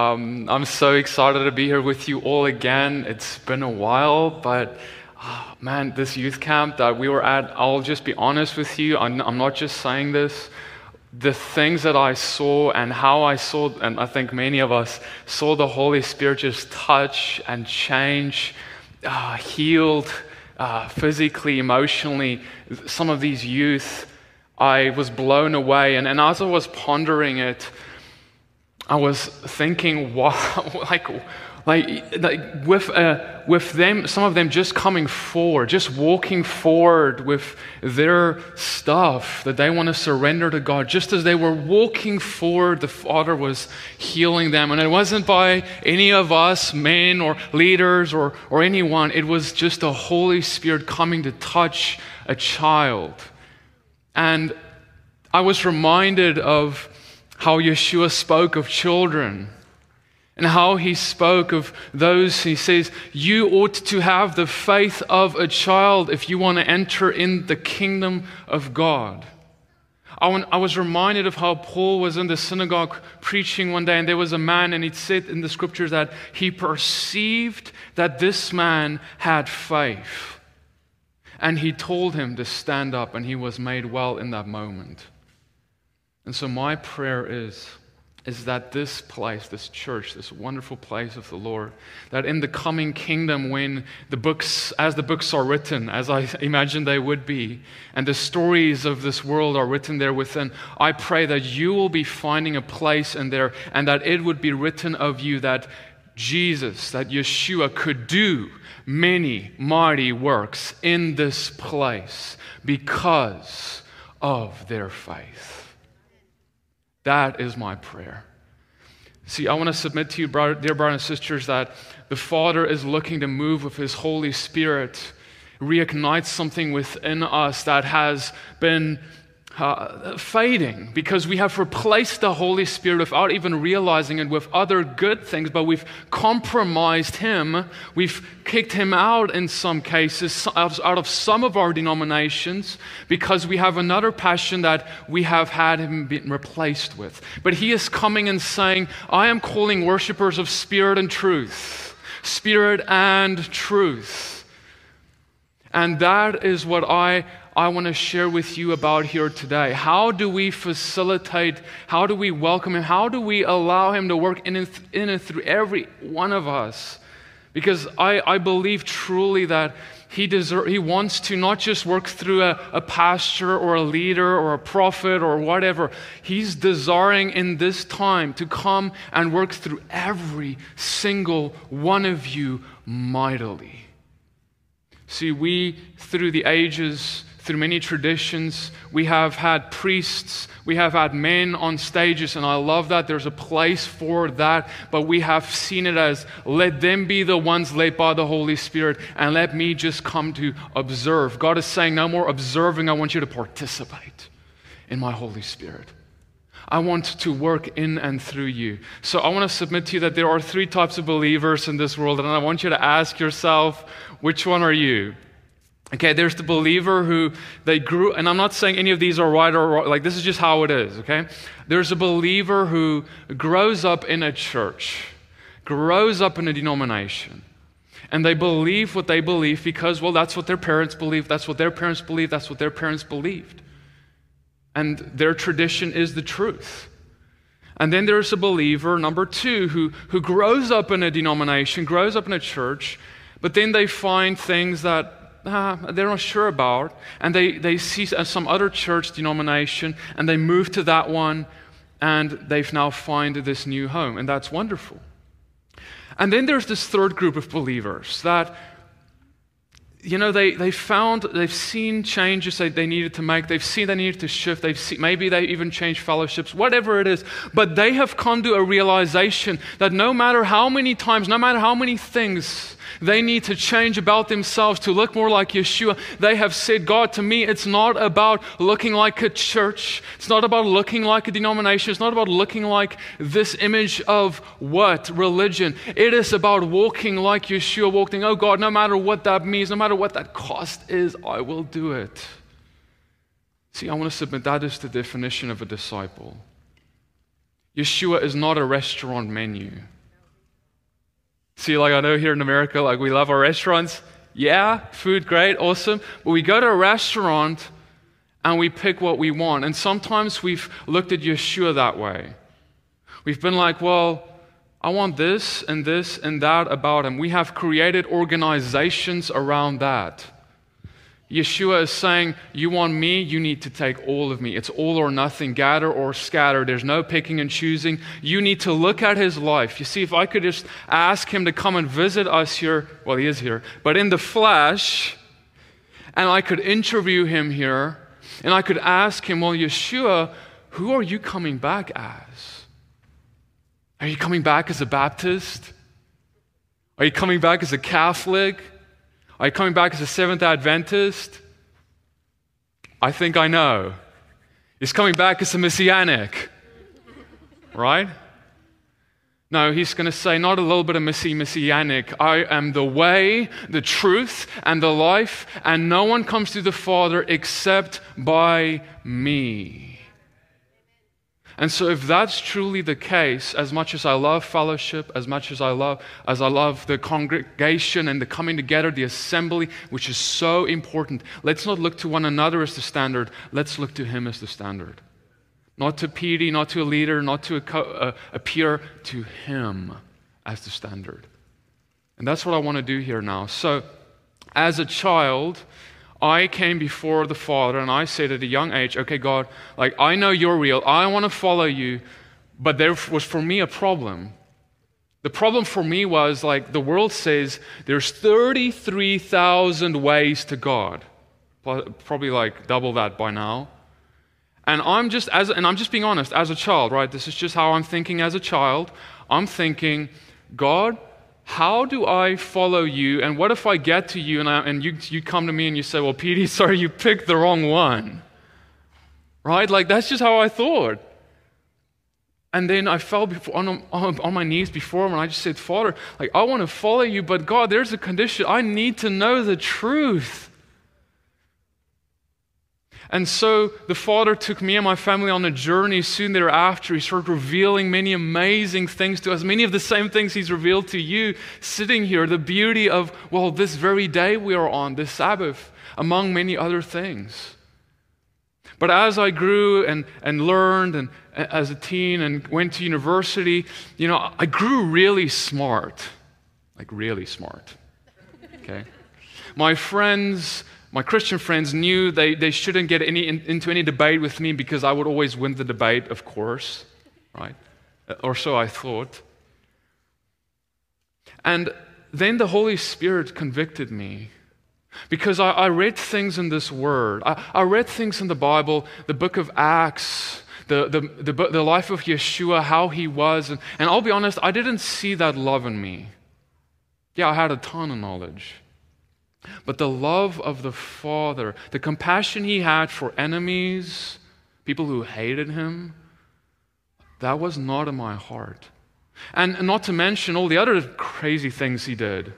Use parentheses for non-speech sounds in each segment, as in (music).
Um, I'm so excited to be here with you all again. It's been a while, but oh, man, this youth camp that we were at, I'll just be honest with you. I'm, I'm not just saying this. The things that I saw and how I saw, and I think many of us saw the Holy Spirit just touch and change, uh, healed uh, physically, emotionally, some of these youth, I was blown away. And, and as I was pondering it, I was thinking, (laughs) wow, like, like, like with, uh, with them, some of them just coming forward, just walking forward with their stuff that they want to surrender to God. Just as they were walking forward, the Father was healing them. And it wasn't by any of us, men or leaders or, or anyone, it was just the Holy Spirit coming to touch a child. And I was reminded of how Yeshua spoke of children and how he spoke of those. He says, You ought to have the faith of a child if you want to enter in the kingdom of God. I was reminded of how Paul was in the synagogue preaching one day, and there was a man, and it said in the scriptures that he perceived that this man had faith. And he told him to stand up, and he was made well in that moment. And so my prayer is is that this place, this church, this wonderful place of the Lord, that in the coming kingdom, when the books, as the books are written, as I (laughs) imagine they would be, and the stories of this world are written there within, I pray that you will be finding a place in there and that it would be written of you that Jesus, that Yeshua could do many mighty works in this place because of their faith. That is my prayer. See, I want to submit to you, dear brothers and sisters, that the Father is looking to move with His Holy Spirit, reignite something within us that has been uh, fading because we have replaced the Holy Spirit without even realizing it with other good things, but we've compromised Him. We've kicked Him out in some cases, out of some of our denominations, because we have another passion that we have had Him been replaced with. But He is coming and saying, I am calling worshipers of spirit and truth. Spirit and truth. And that is what I I want to share with you about here today. How do we facilitate, how do we welcome Him, how do we allow Him to work in and, th- in and through every one of us? Because I, I believe truly that he, deserve, he wants to not just work through a, a pastor or a leader or a prophet or whatever. He's desiring in this time to come and work through every single one of you mightily. See, we, through the ages, through many traditions. We have had priests, we have had men on stages, and I love that. There's a place for that, but we have seen it as let them be the ones led by the Holy Spirit, and let me just come to observe. God is saying, No more observing, I want you to participate in my Holy Spirit. I want to work in and through you. So I want to submit to you that there are three types of believers in this world, and I want you to ask yourself, which one are you? Okay, there's the believer who they grew, and I'm not saying any of these are right or wrong, like this is just how it is, okay? There's a believer who grows up in a church, grows up in a denomination, and they believe what they believe because, well, that's what their parents believe, that's what their parents believe, that's what their parents believed. And their tradition is the truth. And then there's a believer, number two, who, who grows up in a denomination, grows up in a church, but then they find things that uh, they're not sure about, and they, they see some other church denomination, and they move to that one, and they've now found this new home, and that's wonderful. And then there's this third group of believers that, you know, they, they found, they've seen changes that they needed to make. They've seen they needed to shift. They've seen, maybe they even changed fellowships, whatever it is. But they have come to a realization that no matter how many times, no matter how many things they need to change about themselves to look more like Yeshua. They have said, God, to me, it's not about looking like a church. It's not about looking like a denomination. It's not about looking like this image of what? Religion. It is about walking like Yeshua walking. Oh, God, no matter what that means, no matter what that cost is, I will do it. See, I want to submit that is the definition of a disciple. Yeshua is not a restaurant menu. See, like I know here in America, like we love our restaurants. Yeah, food, great, awesome. But we go to a restaurant and we pick what we want. And sometimes we've looked at Yeshua that way. We've been like, well, I want this and this and that about him. We have created organizations around that. Yeshua is saying, You want me, you need to take all of me. It's all or nothing, gather or scatter. There's no picking and choosing. You need to look at his life. You see, if I could just ask him to come and visit us here, well, he is here, but in the flesh, and I could interview him here, and I could ask him, Well, Yeshua, who are you coming back as? Are you coming back as a Baptist? Are you coming back as a Catholic? Are you coming back as a Seventh Adventist? I think I know. He's coming back as a Messianic, right? No, he's going to say, not a little bit of missy messianic. I am the way, the truth, and the life, and no one comes to the Father except by me. And so if that's truly the case, as much as I love fellowship, as much as I love as I love the congregation and the coming together, the assembly, which is so important, let's not look to one another as the standard. Let's look to him as the standard. Not to PD, not to a leader, not to a, co- uh, to him as the standard. And that's what I want to do here now. So, as a child, I came before the Father and I said at a young age, okay, God, like, I know you're real. I want to follow you. But there was for me a problem. The problem for me was like the world says there's 33,000 ways to God. Probably like double that by now. And I'm just as and I'm just being honest as a child, right? This is just how I'm thinking as a child. I'm thinking, God, how do I follow you? And what if I get to you and, I, and you, you come to me and you say, Well, PD, (laughs) sorry, you picked the wrong one? Right? Like, that's just how I thought. And then I fell before, on, on, on, my knees before him and I just said, Father, like, I want to follow you, but God, there's a condition. I need to know the truth. And so the Father took me and my family on a journey soon thereafter. He started revealing many amazing things to us, many of the same things He's revealed to you sitting here. The beauty of, well, this very day we are on, this Sabbath, among many other things. But as I grew and, and learned and as a teen and went to university, you know, I grew really smart. Like really smart. Okay? My friends my Christian friends knew they, they shouldn't get any, in, into any debate with me because I would always win the debate, of course, right? Uh, or so I thought. And then the Holy Spirit convicted me because I, I read things in this word. I, I, read things in the Bible, the book of Acts, the, the, the, the life of Yeshua, how he was. And, and I'll be honest, I didn't see that love in me. Yeah, I had a ton of knowledge. But the love of the Father, the compassion he had for enemies, people who hated him, that was not in my heart. And not to mention all the other crazy things he did.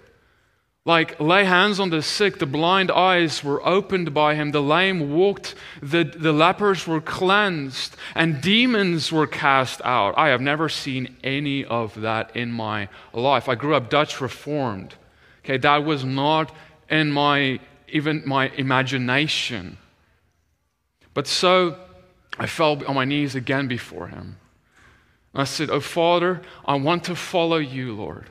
Like lay hands on the sick, the blind eyes were opened by him, the lame walked, the, the lepers were cleansed, and demons were cast out. I have never seen any of that in my life. I grew up Dutch Reformed. Okay, that was not in my even my imagination. But so I fell on my knees again before him. And I said, Oh, Father, I want to follow you, Lord.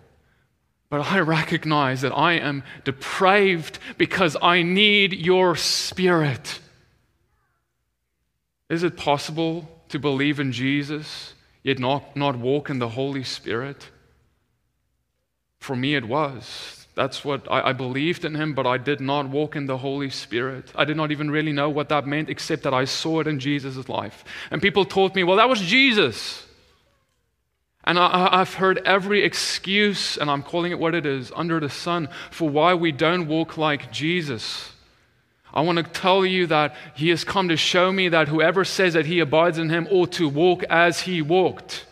But I recognize that I am depraved because I need your spirit. Is it possible to believe in Jesus yet not, not walk in the Holy Spirit? For me, it was. That's what I, I, believed in him, but I did not walk in the Holy Spirit. I did not even really know what that meant, except that I saw it in Jesus' life. And people told me, well, that was Jesus. And I, have heard every excuse, and I'm calling it what it is, under the sun, for why we don't walk like Jesus. I want to tell you that He has come to show me that whoever says that He abides in Him ought to walk as He walked.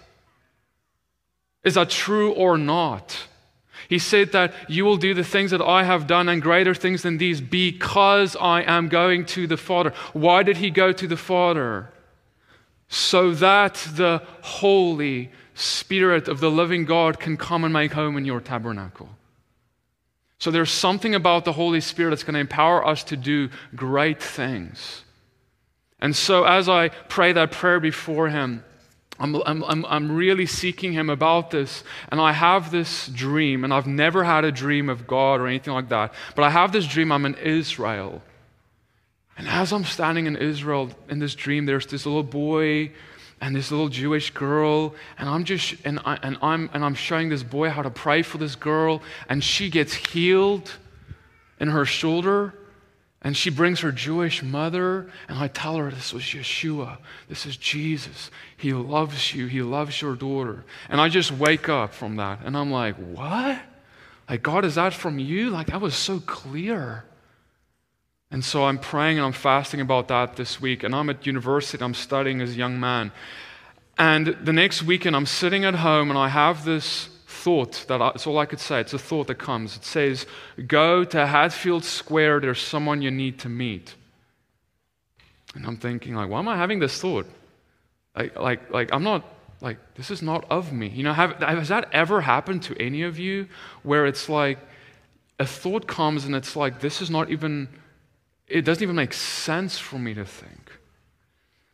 Is that true or not? He said that you will do the things that I have done and greater things than these because I am going to the Father. Why did he go to the Father? so that the Holy Spirit of the living God can come and make home in your tabernacle. So there's something about the Holy Spirit that's going to empower us to do great things. And so as I pray that prayer before Him, I'm, I'm, I'm really seeking Him about this. And I have this dream, and I've never had a dream of God or anything like that. But I have this dream I'm in Israel. And as I'm standing in Israel in this dream, there's this little boy and this little Jewish girl, and I'm just and I and I'm and I'm showing this boy how to pray for this girl, and she gets healed in her shoulder. And she brings her Jewish mother, and I tell her this was Yeshua. This is Jesus. He loves you. He loves your daughter. And I just wake up from that, and I'm like, what? Like, God, is that from you? Like, that was so clear. And so I'm praying and I'm fasting about that this week. And I'm at university, I'm studying as a young man. And the next weekend, I'm sitting at home and I have this thought that I, it's all I could say. It's a thought that comes. It says, Go to Hatfield Square, there's someone you need to meet. And I'm thinking, like, why am I having this thought? Like, like, like I'm not, like, this is not of me. You know, have, has that ever happened to any of you where it's like a thought comes and it's like, this is not even it doesn't even make sense for me to think.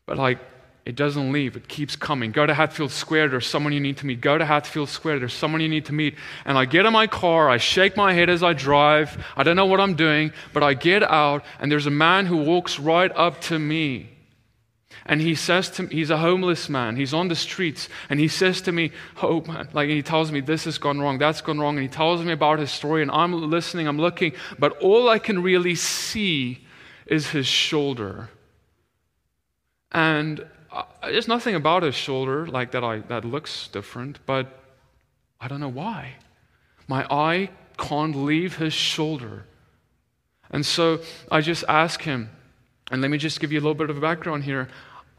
But like, it doesn't leave. It keeps coming. Go to Hatfield Square. There's someone you need to meet. Go to Hatfield Square. There's someone you need to meet. And I get in my car. I shake my head as I drive. I don't know what I'm doing, but I get out, and there's a man who walks right up to me. And he says to me, he's a homeless man. He's on the streets. And he says to me, Oh, man, like, he tells me, This has gone wrong, that's gone wrong. And he tells me about his story. And I'm listening, I'm looking. But all I can really see is his shoulder. And there's nothing about his shoulder like that I, that looks different, but I don't know why. My eye can't leave his shoulder. And so I just ask him, and let me just give you a little bit of background here.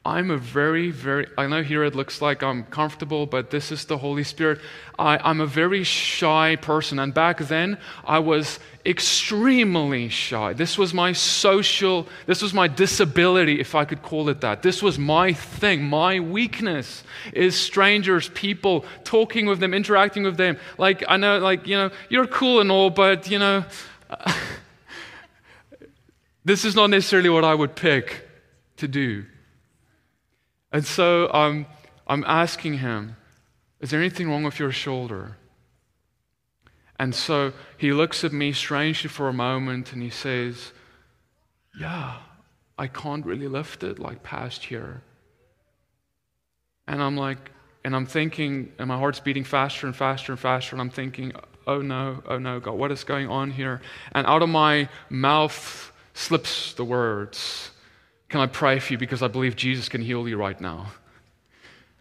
I'm a very, very, I know here it looks like I'm comfortable, but this is the Holy Spirit. I, I'm a very shy person. And back then, I was extremely shy. This was my social, this was my disability, if I could call it that. This was my thing. My weakness is strangers, people, talking with them, interacting with them. Like, I know, like, you know, you're cool and all, but, you know, (laughs) this is not necessarily what I would pick to do. And so um, I'm asking him, Is there anything wrong with your shoulder? And so he looks at me strangely for a moment and he says, Yeah, I can't really lift it like past here. And I'm like, and I'm thinking, and my heart's beating faster and faster and faster, and I'm thinking, oh no, oh no, God, what is going on here? And out of my mouth slips the words, can I pray for you because I believe Jesus can heal you right now?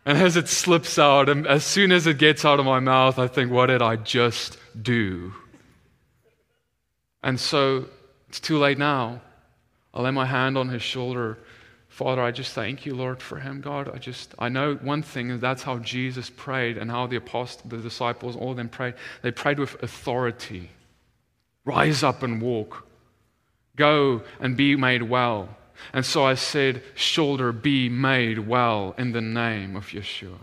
And as it slips out, and as soon as it gets out of my mouth, I think, what did I just do? And so it's too late now. I lay my hand on his shoulder. Father, I just thank you, Lord, for him, God. I just, I know one thing, and that's how Jesus prayed and how the apostles, the disciples, all of them prayed. They prayed with authority. Rise up and walk. Go and be made well. And so I said, Shoulder, be made well in the name of Yeshua.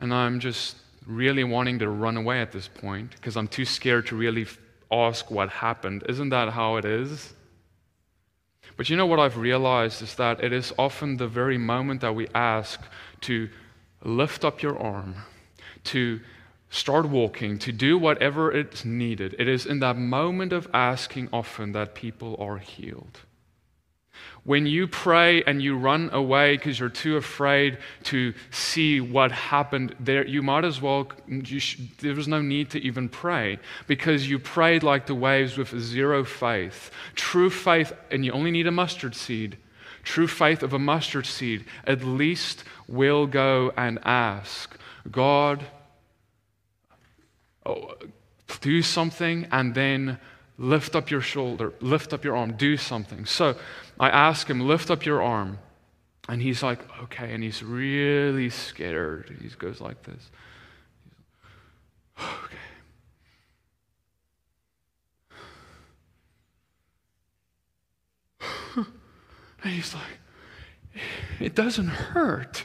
And I'm just really wanting to run away at this point because I'm too scared to really ask what happened. Isn't that how it is? But you know what I've realized is that it is often the very moment that we ask to lift up your arm, to start walking, to do whatever is needed, it is in that moment of asking often that people are healed. When you pray and you run away because you're too afraid to see what happened there, you might as well, sh- there was no need to even pray because you prayed like the waves with zero faith. True faith, and you only need a mustard seed. True faith of a mustard seed at least will go and ask, God, Oh, do something and then lift up your shoulder, lift up your arm, do something. So I ask him, lift up your arm. And he's like, okay. And he's really scared. He goes like this. (sighs) Okay. (sighs) And he's like, it doesn't hurt.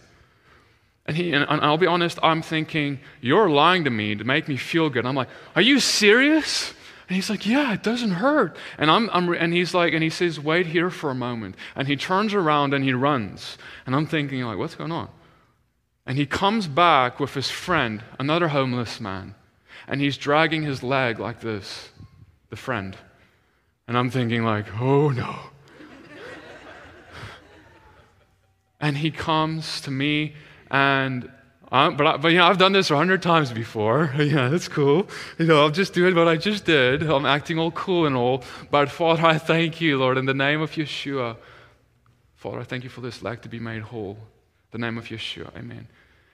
And, he, and I'll be honest, I'm thinking, You're lying to me to make me feel good. I'm like, Are you serious? And he's like, Yeah, it doesn't hurt. And, I'm, I'm, and he's like, and he says, Wait here for a moment. And he turns around and he runs. And I'm thinking, like, what's going on? And he comes back with his friend, another homeless man. And he's dragging his leg like this, the friend. And I'm thinking, like, oh no. (laughs) and he comes to me and um, but, I, but you know, I've done this a hundred times before. (laughs) yeah, that's cool. You know, I'll just do it what I just did. I'm acting all cool and all. But Father, I thank you, Lord, in the name of Yeshua. Father, I thank you for this leg to be made whole. The name of Yeshua. Amen.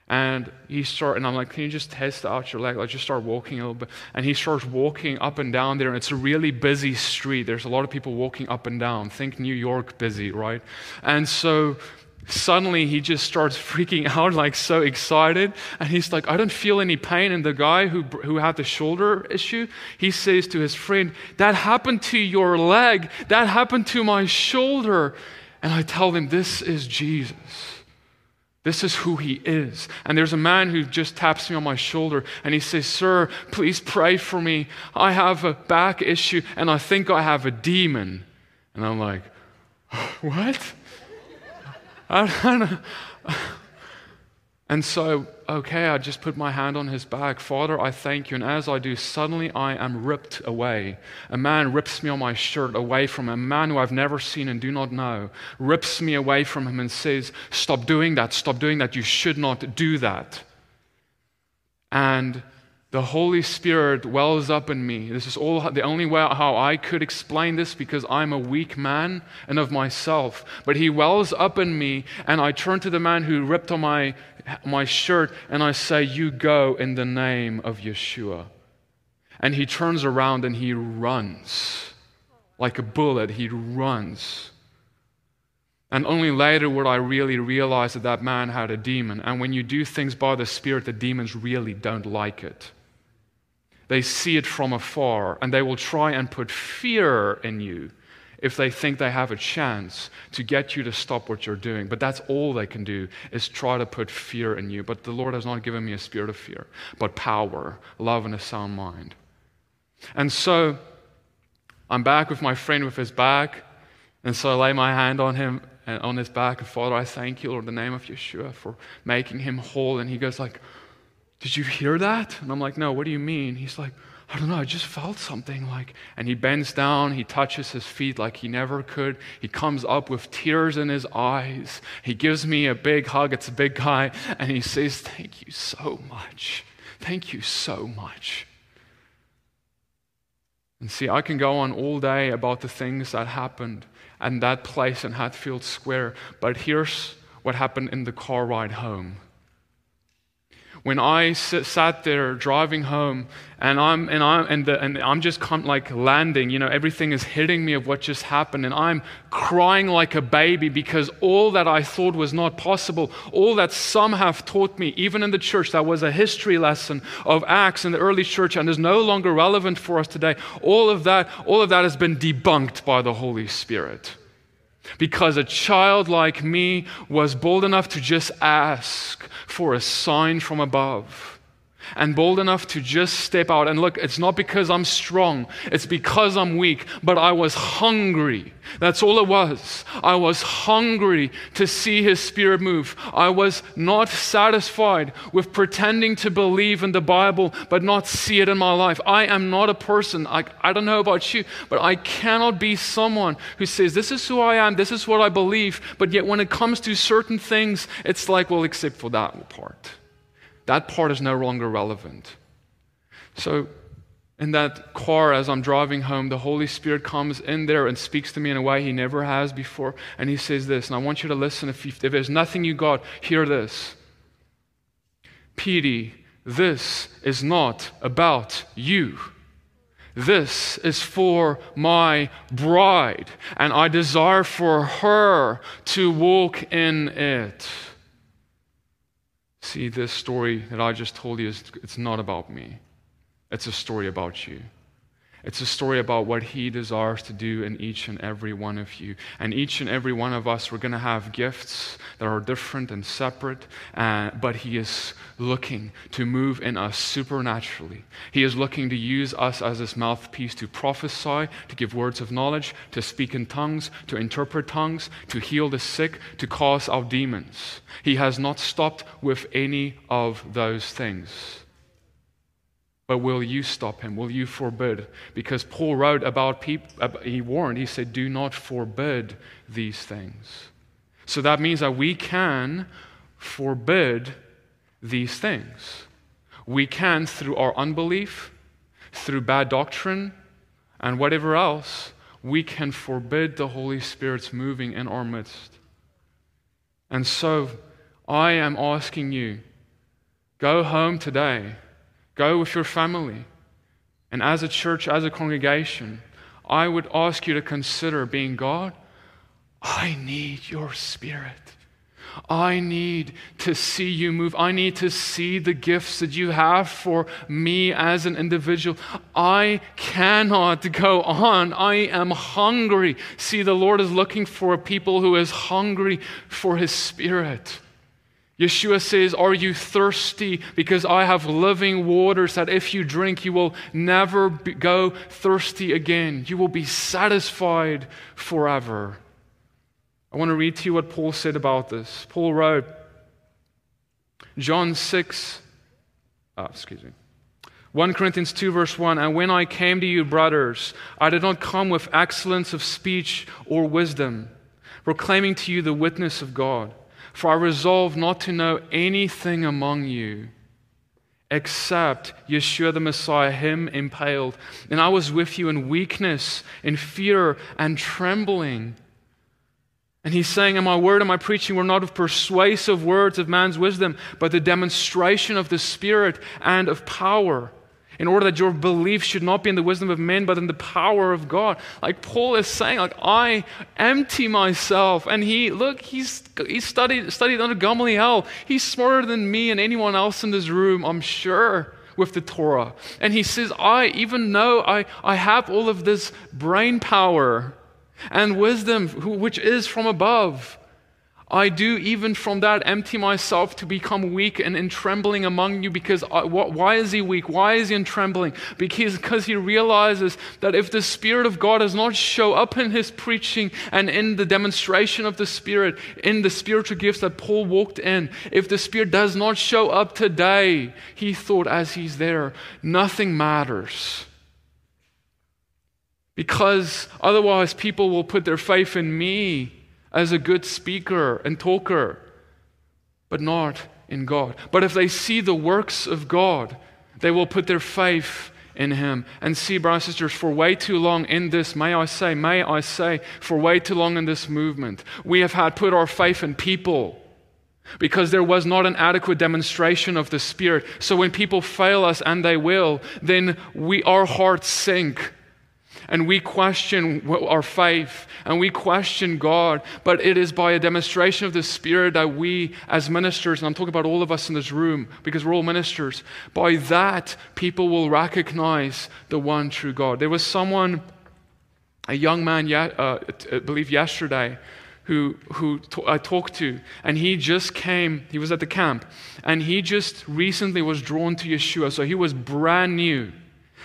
And he start, and I'm like, can you just test out your leg? Like, just start walking a little bit. And he starts walking up and down there, and it's a really busy street. There's a lot of people walking up and down. Think New York busy, right? And so suddenly he just starts freaking (laughs) out, like so excited. And he's like, I don't feel any pain. And the guy who, who had the shoulder issue, he says to his friend, That happened to your leg. That happened to my shoulder. And I tell him, This is Jesus. This is who he is. And there's a man who just taps me on my shoulder and he says, Sir, please pray for me. I have a back issue and I think I have a demon. And I'm like, (laughs) What? (laughs) and so, okay, I just put my hand on his back. Father, I thank you. And as I do, suddenly I am ripped away. A man rips me on my shirt away from him. A man who I've never seen and do not know rips me away from him and says, Stop doing that. Stop doing that. You should not do that. And the Holy Spirit wells up in me. This is all the only way how I could explain this because I'm a weak man and of myself. But He wells up in me, and I turn to the man who ripped on my, my shirt and I say, You go in the name of Yeshua. And he turns around and he runs. Like a bullet, he runs. And only later would I really realize that that man had a demon. And when you do things by the Spirit, the demons really don't like it. They see it from afar and they will try and put fear in you if they think they have a chance to get you to stop what you're doing. But that's all they can do is try to put fear in you. But the Lord has not given me a spirit of fear, but power, love, and a sound mind. And so I'm back with my friend with his back. And so I lay my hand on him and on his back. And Father, I thank you, Lord, in the name of Yeshua, for making him whole. And he goes like, did you hear that? And I'm like, No, what do you mean? He's like, I don't know, I just felt something like. And he bends down, he touches his feet like he never could. He comes up with tears in his eyes. He gives me a big hug, it's a big guy, and he says, Thank you so much. Thank you so much. And see, I can go on all day about the things that happened and that place in Hatfield Square, but here's what happened in the car ride home when I sat there driving home and I'm, and I'm, and the, and I'm just like landing, you know, everything is hitting me of what just happened. And I'm crying like a baby because all that I thought was not possible, all that some have taught me, even in the church, that was a history lesson of Acts in the early church and is no longer relevant for us today. All of that, all of that has been debunked by the Holy Spirit. Because a child like me was bold enough to just ask for a sign from above and bold enough to just step out. And look, it's not because I'm strong, it's because I'm weak, but I was hungry. That's all it was. I was hungry to see His Spirit move. I was not satisfied with pretending to believe in the Bible, but not see it in my life. I am not a person, I, I don't know about you, but I cannot be someone who says, This is who I am, this is what I believe, but yet when it comes to certain things, it's like, well, except for that part that part is no longer relevant. So, in that car, as I'm driving home, the Holy Spirit comes in there and speaks to me in a way He never has before. And He says this, and I want you to listen. If, you, if there's nothing you got, hear this. PD, this is not about you. This is for my bride, and I desire for her to walk in it. See, this story that I just told you, is, it's not about me. It's a story about you. It's a story about what He desires to do in each and every one of you. And each and every one of us, we're going to have gifts that are different and separate, uh, but He is looking to move in us supernaturally. He is looking to use us as His mouthpiece to prophesy, to give words of knowledge, to speak in tongues, to interpret tongues, to heal the sick, to cast out demons. He has not stopped with any of those things. But will you stop him? Will you forbid? Because Paul wrote about people, he warned, he said, do not forbid these things. So that means that we can forbid these things. We can, through our unbelief, through bad doctrine, and whatever else, we can forbid the Holy Spirit's moving in our midst. And so I am asking you go home today Go with your family. And as a church, as a congregation, I would ask you to consider being God, I need your spirit. I need to see you move. I need to see the gifts that you have for me as an individual. I cannot go on. I am hungry. See, the Lord is looking for a people who is hungry for his spirit. Yeshua says, Are you thirsty? Because I have living waters that if you drink, you will never be, go thirsty again. You will be satisfied forever. I want to read to you what Paul said about this. Paul wrote, John 6, oh, excuse me. 1 Corinthians 2, verse 1 And when I came to you, brothers, I did not come with excellence of speech or wisdom, proclaiming to you the witness of God. For I resolve not to know anything among you except Yeshua the Messiah, him impaled. And I was with you in weakness, in fear, and trembling. And he's saying, And my word and my preaching were not of persuasive words of man's wisdom, but the demonstration of the Spirit and of power in order that your belief should not be in the wisdom of men, but in the power of God. Like Paul is saying, like I empty myself. And he, look, he's he studied studied under Gamaliel. He's smarter than me and anyone else in this room, I'm sure, with the Torah. And he says, I, even though I, I have all of this brain power and wisdom, which is from above, I do even from that empty myself to become weak and in trembling among you because I, wh- why is he weak? Why is he in trembling? Because, because he realizes that if the Spirit of God does not show up in his preaching and in the demonstration of the Spirit, in the spiritual gifts that Paul walked in, if the Spirit does not show up today, he thought as he's there, nothing matters. Because otherwise, people will put their faith in me as a good speaker and talker, but not in God. But if they see the works of God, they will put their faith in Him. And see, brothers and sisters, for way too long in this, may I say, may I say, for way too long in this movement, we have had put our faith in people because there was not an adequate demonstration of the Spirit. So when people fail us, and they will, then we, our hearts sink and we question our faith and we question God, but it is by a demonstration of the Spirit that we, as ministers, and I'm talking about all of us in this room because we're all ministers, by that people will recognize the one true God. There was someone, a young man, uh, I believe yesterday, who, who I talked to, and he just came, he was at the camp, and he just recently was drawn to Yeshua, so he was brand new.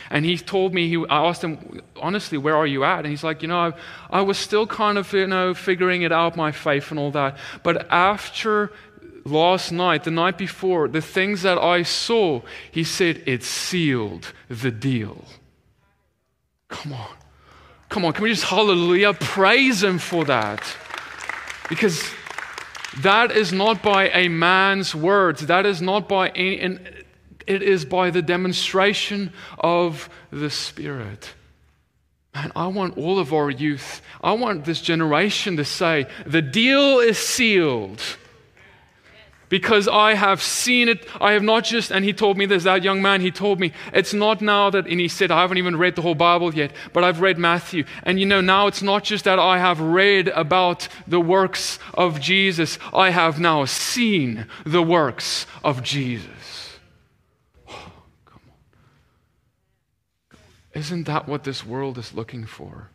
And he told me, he, I asked him, honestly, where are you at? And he's like, you know, I, I was still kind of, you know, figuring it out, my faith and all that. But after last night, the night before, the things that I saw, he said, it sealed the deal. Come on. Come on. Can we just hallelujah? Praise him for that. Because that is not by a man's words. That is not by any, it is by the demonstration of the Spirit. Man, I want all of our youth, I want this generation to say, the deal is sealed. Because I have seen it. I have not just, and he told me this, that young man, he told me, it's not now that, and he said, I haven't even read the whole Bible yet, but I've read Matthew. And you know, now it's not just that I have read about the works of Jesus, I have now seen the works of Jesus. Isn't that what this world is looking for?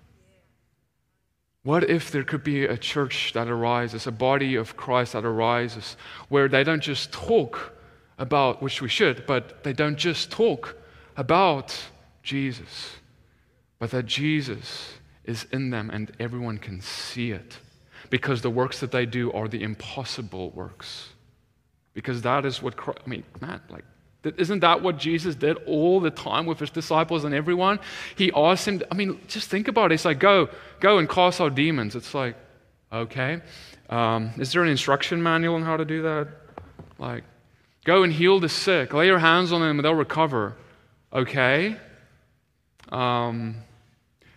What if there could be a church that arises, a body of Christ that arises, where they don't just talk about, which we should, but they don't just talk about Jesus, but that Jesus is in them and everyone can see it because the works that they do are the impossible works. Because that is what, Christ, I mean, man, like, isn't that what Jesus did all the time with his disciples and everyone? He asked him, I mean, just think about it. It's like, go, go and cast out demons. It's like, okay. Um, is there an instruction manual on how to do that? Like, go and heal the sick. Lay your hands on them and they'll recover. Okay. Um,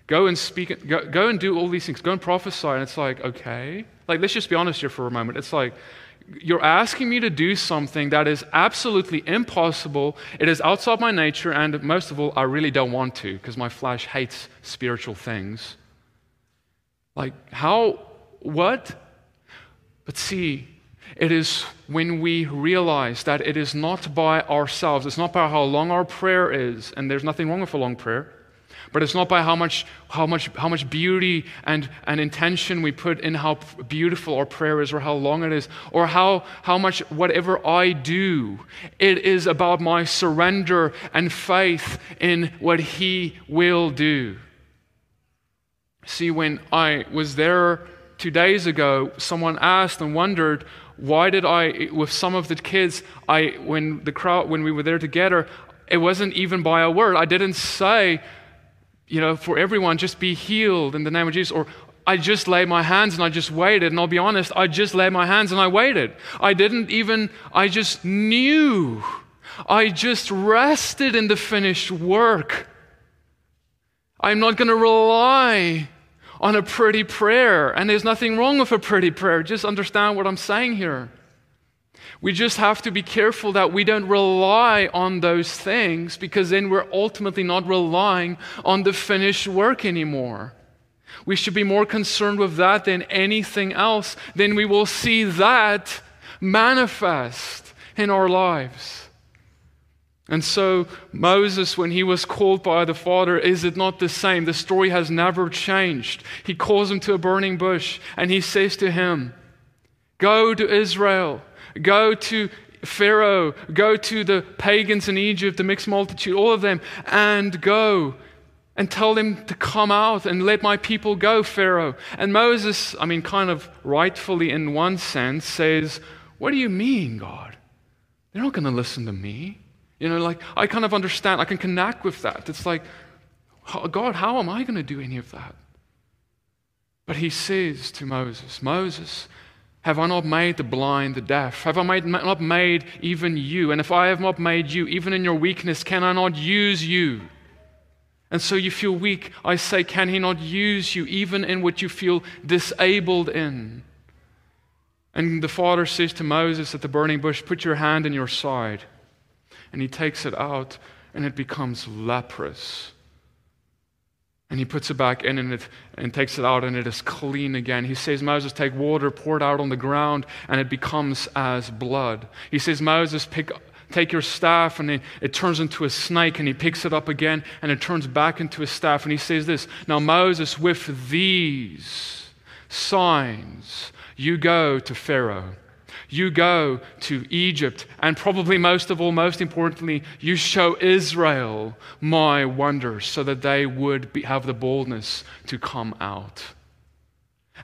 go and speak, go, go and do all these things. Go and prophesy. And it's like, okay. Like, let's just be honest here for a moment. It's like, you're asking me to do something that is absolutely impossible. It is outside my nature, and most of all, I really don't want to because my flesh hates spiritual things. Like, how, what? But see, it is when we realize that it is not by ourselves, it's not by how long our prayer is, and there's nothing wrong with a long prayer. But it's not by how much, how much, how much beauty and, and intention we put in how beautiful our prayer is or how long it is or how, how much whatever I do. It is about my surrender and faith in what He will do. See, when I was there two days ago, someone asked and wondered, why did I, with some of the kids, I, when the crowd, when we were there together, it wasn't even by a word. I didn't say, you know, for everyone, just be healed in the name of Jesus. Or I just laid my hands and I just waited. And I'll be honest, I just laid my hands and I waited. I didn't even, I just knew. I just rested in the finished work. I'm not going to rely on a pretty prayer. And there's nothing wrong with a pretty prayer. Just understand what I'm saying here. We just have to be careful that we don't rely on those things because then we're ultimately not relying on the finished work anymore. We should be more concerned with that than anything else. Then we will see that manifest in our lives. And so, Moses, when he was called by the Father, is it not the same? The story has never changed. He calls him to a burning bush and he says to him, Go to Israel Go to Pharaoh, go to the pagans in Egypt, the mixed multitude, all of them, and go and tell them to come out and let my people go, Pharaoh. And Moses, I mean, kind of rightfully in one sense, says, What do you mean, God? They're not going to listen to me. You know, like, I kind of understand, I can connect with that. It's like, God, how am I going to do any of that? But he says to Moses, Moses, have I not made the blind, the deaf? Have I made, not made even you? And if I have not made you, even in your weakness, can I not use you? And so you feel weak. I say, can he not use you even in what you feel disabled in? And the father says to Moses at the burning bush, Put your hand in your side. And he takes it out, and it becomes leprous. And he puts it back in and, it, and takes it out, and it is clean again. He says, Moses, take water, pour it out on the ground, and it becomes as blood. He says, Moses, pick, take your staff, and it, it turns into a snake, and he picks it up again, and it turns back into a staff. And he says this Now, Moses, with these signs, you go to Pharaoh you go to Egypt, and probably most of all, most importantly, you show Israel my wonders so that they would be, have the boldness to come out.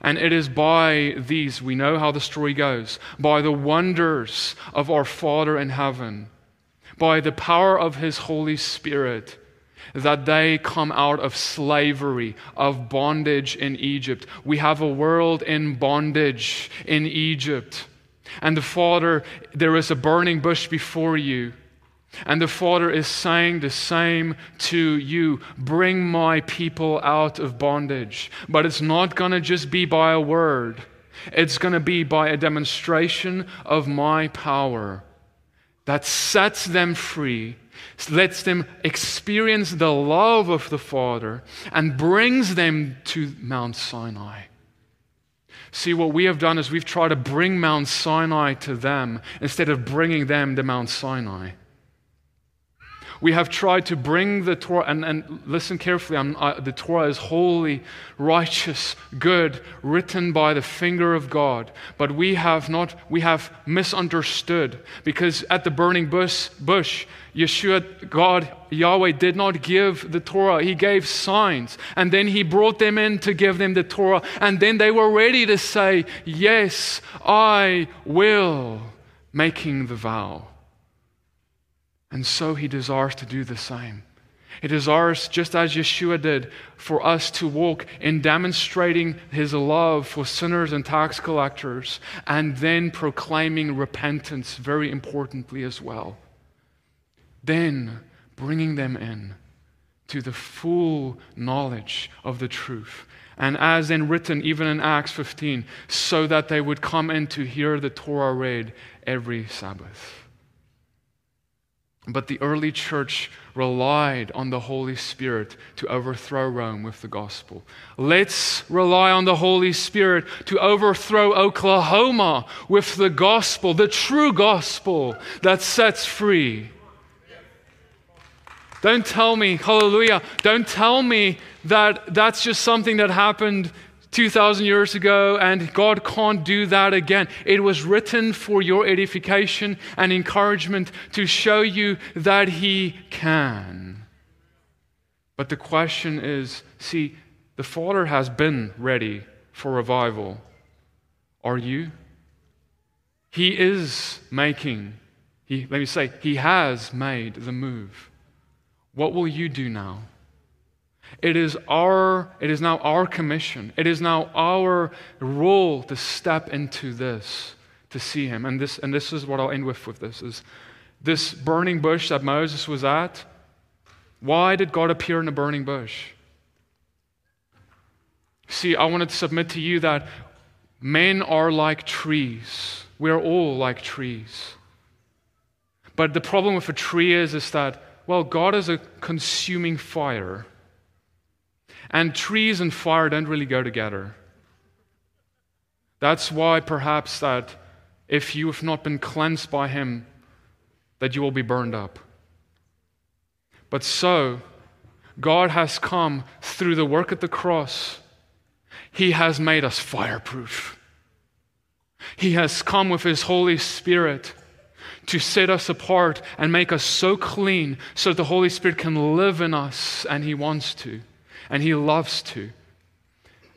And it is by these, we know how the story goes, by the wonders of our Father in heaven, by the power of His Holy Spirit, that they come out of slavery, of bondage in Egypt. We have a world in bondage in Egypt. And the Father, there is a burning bush before you. And the Father is saying the same to you bring my people out of bondage. But it's not going to just be by a word, it's going to be by a demonstration of my power that sets them free, lets them experience the love of the Father, and brings them to Mount Sinai. See, what we have done is we've tried to bring Mount Sinai to them instead of bringing them to Mount Sinai. We have tried to bring the Torah, and, and listen carefully, uh, the Torah is holy, righteous, good, written by the finger of God. But we have not, we have misunderstood because at the burning bush, bush Yeshua, God, Yahweh, did not give the Torah. He gave signs. And then He brought them in to give them the Torah. And then they were ready to say, Yes, I will, making the vow. And so He desires to do the same. He desires, just as Yeshua did, for us to walk in demonstrating his love for sinners and tax collectors, and then proclaiming repentance, very importantly as well then bringing them in to the full knowledge of the truth. And as in written, even in Acts 15, so that they would come in to hear the Torah read every Sabbath. But the early church relied on the Holy Spirit to overthrow Rome with the gospel. Let's rely on the Holy Spirit to overthrow Oklahoma with the gospel, the true gospel that sets free. Don't tell me, hallelujah, don't tell me that that's just something that happened 2,000 years ago and God can't do that again. It was written for your edification and encouragement to show you that He can. But the question is see, the Father has been ready for revival. Are you? He is making, he, let me say, He has made the move. What will you do now? It is our it is now our commission. It is now our role to step into this, to see him. And this and this is what I'll end with with this is this burning bush that Moses was at. Why did God appear in a burning bush? See, I wanted to submit to you that men are like trees. We are all like trees. But the problem with a tree is, is that well, God is a consuming fire. And trees and fire don't really go together. That's why perhaps that if you have not been cleansed by him, that you will be burned up. But so, God has come through the work at the cross. He has made us fireproof. He has come with His Holy Spirit to set us apart and make us so clean so that the Holy Spirit can live in us, and He wants to, and He loves to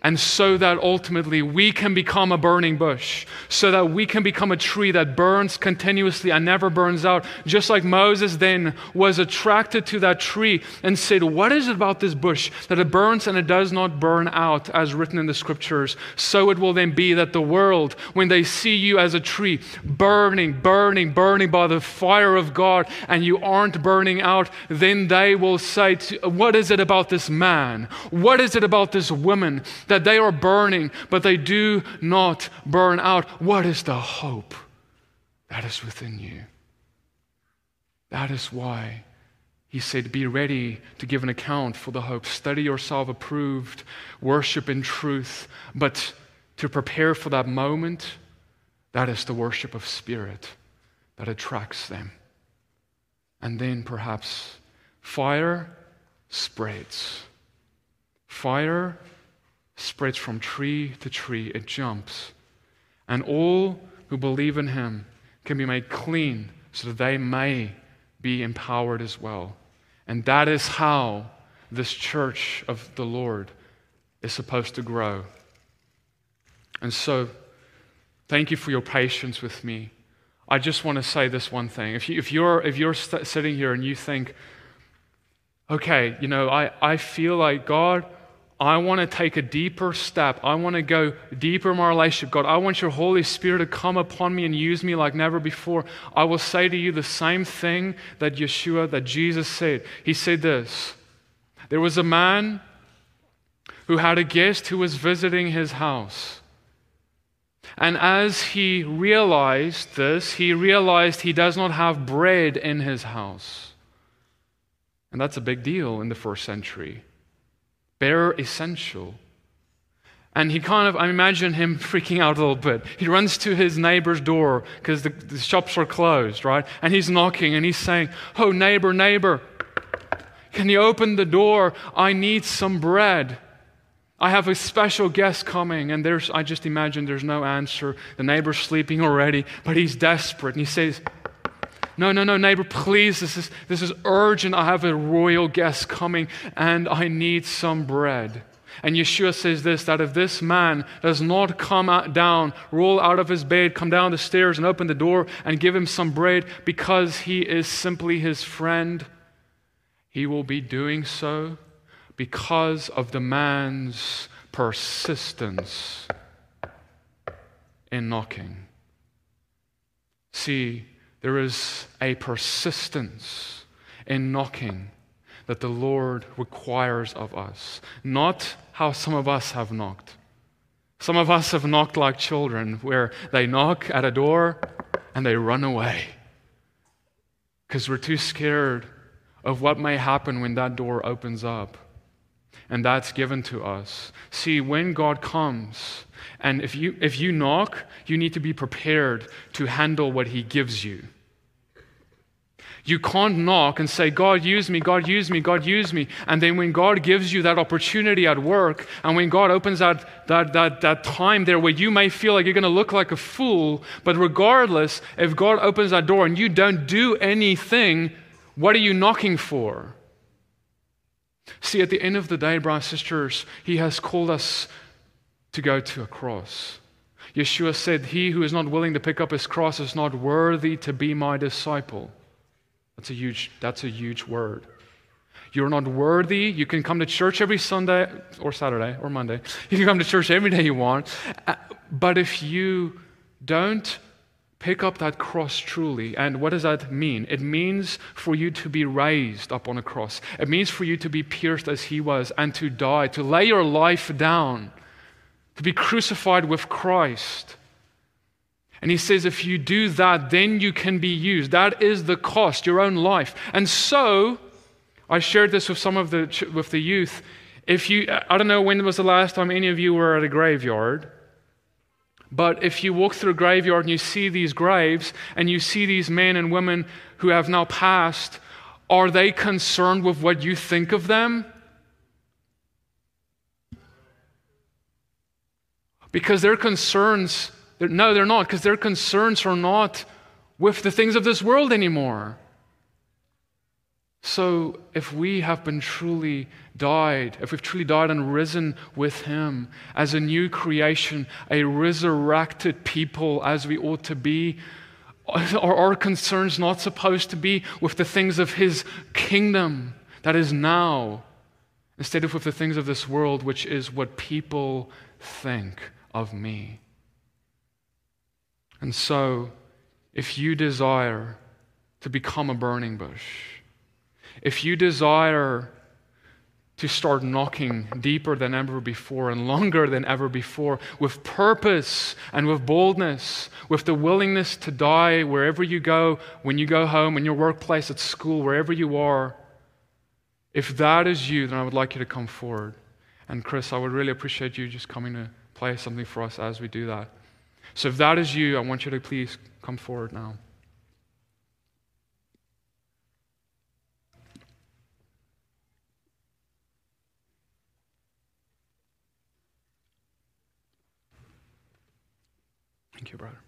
and so that ultimately we can become a burning bush, so that we can become a tree that burns continuously and never burns out. Just like Moses then was attracted to that tree and said, What is it about this bush that it burns and it does not burn out, as written in the scriptures? So it will then be that the world, when they see you as a tree, burning, burning, burning by the fire of God, and you aren't burning out, then they will say, What is it about this man? What is it about this woman? That they are burning, but they do not burn out. What is the hope that is within you? That is why he said, Be ready to give an account for the hope. Study yourself approved, worship in truth. But to prepare for that moment, that is the worship of spirit that attracts them. And then perhaps fire spreads. Fire spreads from tree to tree, it jumps. And all who believe in him can be made clean so that they may be empowered as well. And that is how this church of the Lord is supposed to grow. And so, thank you for your patience with me. I just want to say this one thing. If, you, if you're, if you're st- sitting here and you think, okay, you know, I, I feel like God, I want to take a deeper step. I want to go deeper in my relationship. God, I want your Holy Spirit to come upon me and use me like never before. I will say to you the same thing that Yeshua, that Jesus said. He said this There was a man who had a guest who was visiting his house. And as he realized this, he realized he does not have bread in his house. And that's a big deal in the first century bare essential. And he kind of, I imagine him (laughs) freaking out a little bit. He runs to his neighbor's door because the, the, shops are closed, right? And he's knocking and he's saying, Oh, neighbor, neighbor, Can you open the door? I need some bread. I have a special guest coming, and there's, I just imagine there's no answer. The neighbor's sleeping already, but he's desperate. And he says, No, no, no, neighbor, please, this is, this is urgent. I have a royal guest coming, and I need some bread. And Yeshua says this that if this man does not come out, down, roll out of his bed, come down the stairs, and open the door and give him some bread because he is simply his friend, he will be doing so because of the man's persistence in knocking. See, there is a persistence in knocking that the Lord requires of us, not how some of us have knocked. Some of us have knocked like children, where they knock at a door and they run away because we're too scared of what may happen when that door opens up. And that's given to us. See, when God comes, and if you, if you knock, you need to be prepared to handle what He gives you. You can't knock and say, God, use me, God, use me, God, use me. And then when God gives you that opportunity at work, and when God opens that, that, that, that time there where you may feel like you're going to look like a fool, but regardless, if God opens that door and you don't do anything, what are you knocking for? See, at the end of the day, brothers and sisters, He has called us to go to a cross. Yeshua said, He who is not willing to pick up his cross is not worthy to be my disciple. That's a huge, that's a huge word. You're not worthy. You can come to church every Sunday or Saturday or Monday. You can come to church every day you want. Uh, but if you don't pick up that cross truly, and what does that mean? It means for you to be raised up on a cross. It means for you to be pierced as he was and to die, to lay your life down, to be crucified with Christ. And he says, if you do that, then you can be used. That is the cost, your own life. And so, I shared this with some of the, with the youth. If you, I don't know when was the last time any of you were at a graveyard, but if you walk through a graveyard and you see these graves and you see these men and women who have now passed, are they concerned with what you think of them? Because their concerns they're, no, they're not, because their concerns are not with the things of this world anymore. So, if we have been truly died, if we've truly died and risen with Him as a new creation, a resurrected people as we ought to be, are our concerns not supposed to be with the things of His kingdom that is now, instead of with the things of this world, which is what people think of me? And so, if you desire to become a burning bush, if you desire to start knocking deeper than ever before and longer than ever before, with purpose and with boldness, with the willingness to die wherever you go, when you go home, in your workplace, at school, wherever you are, if that is you, then I would like you to come forward. And Chris, I would really appreciate you just coming to play something for us as we do that. So if that is you, I want you to please come forward now. Thank you, brother.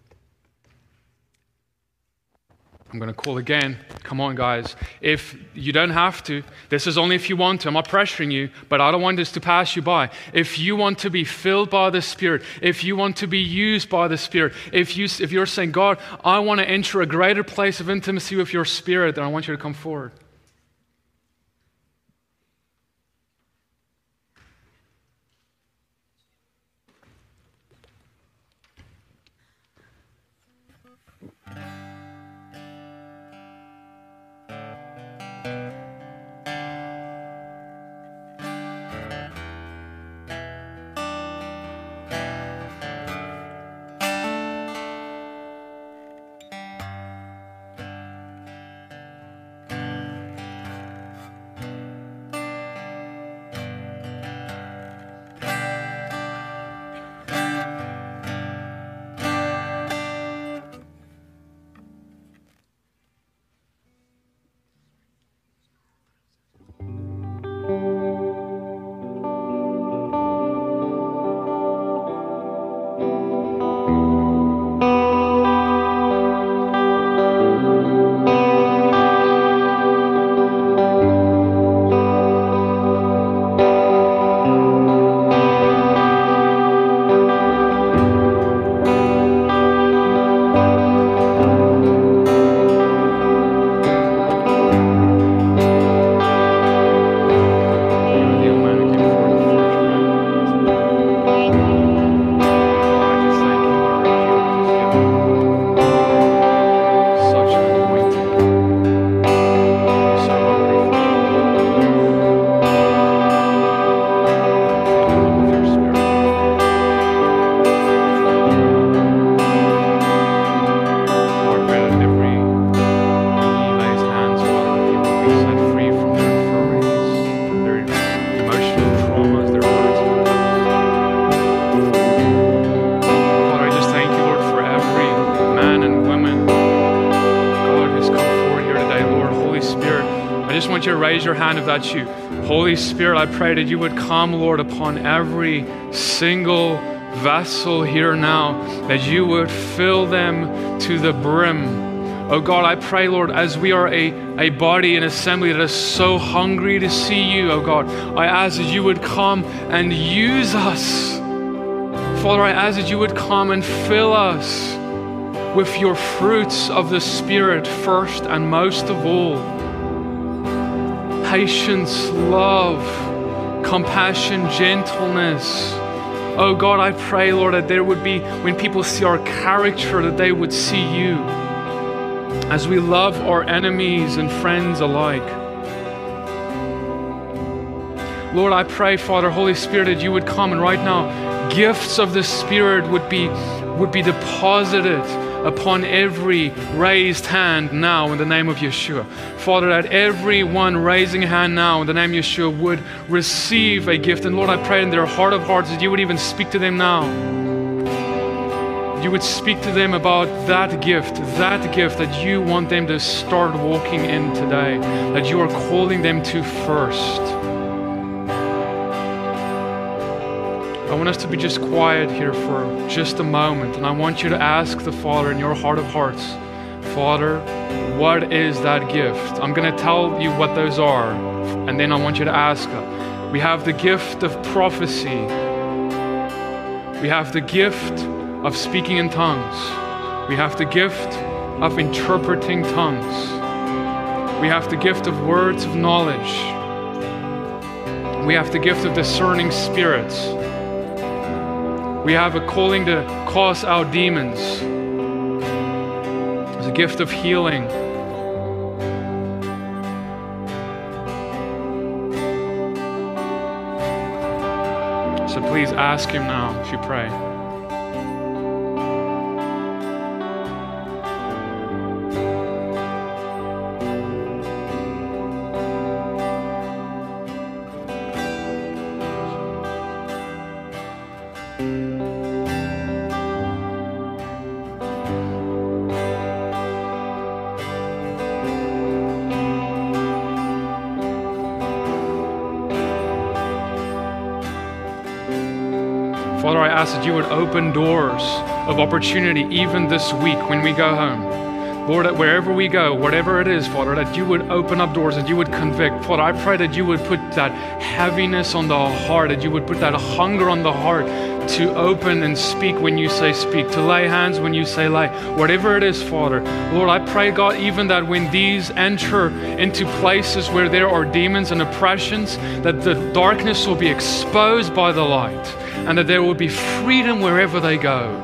I'm going to call again. Come on, guys. If you don't have to, this is only if you want to. I'm not pressuring you, but I don't want this to pass you by. If you want to be filled by the Spirit, if you want to be used by the Spirit, if, you, if you're saying, God, I want to enter a greater place of intimacy with your Spirit, then I want you to come forward. Raise your hand if that's you. Holy Spirit, I pray that you would come, Lord, upon every single vessel here now, that you would fill them to the brim. Oh God, I pray, Lord, as we are a, a body, an assembly that is so hungry to see you, oh God, I ask that you would come and use us. Father, I ask that you would come and fill us with your fruits of the Spirit first and most of all patience, love, compassion, gentleness. Oh God, I pray, Lord, that there would be, when people see our character, that they would see you as we love our enemies and friends alike. Lord, I pray, Father, Holy Spirit, that you would come and right now, gifts of the Spirit would be, would be deposited upon every raised hand now in the name of Yeshua. Father, that everyone raising a hand now in the name of Yeshua would receive a gift. And Lord, I pray in their heart of hearts that you would even speak to them now. You would speak to them about that gift, that gift that you want them to start walking in today, that you are calling them to first. I want us to be just quiet here for just a moment, and I want you to ask the Father in your heart of hearts, Father, what is that gift? I'm going to tell you what those are, and then I want you to ask. We have the gift of prophecy, we have the gift of speaking in tongues, we have the gift of interpreting tongues, we have the gift of words of knowledge, we have the gift of discerning spirits. We have a calling to cast out demons. Gift of healing. So please ask Him now if you pray. Ask that you would open doors of opportunity even this week when we go home. Lord, that wherever we go, whatever it is, Father, that you would open up doors, that you would convict. Father, I pray that you would put that heaviness on the heart, that you would put that hunger on the heart to open and speak when you say speak, to lay hands when you say lay. Whatever it is, Father. Lord, I pray, God, even that when these enter into places where there are demons and oppressions, that the darkness will be exposed by the light and that there will be freedom wherever they go.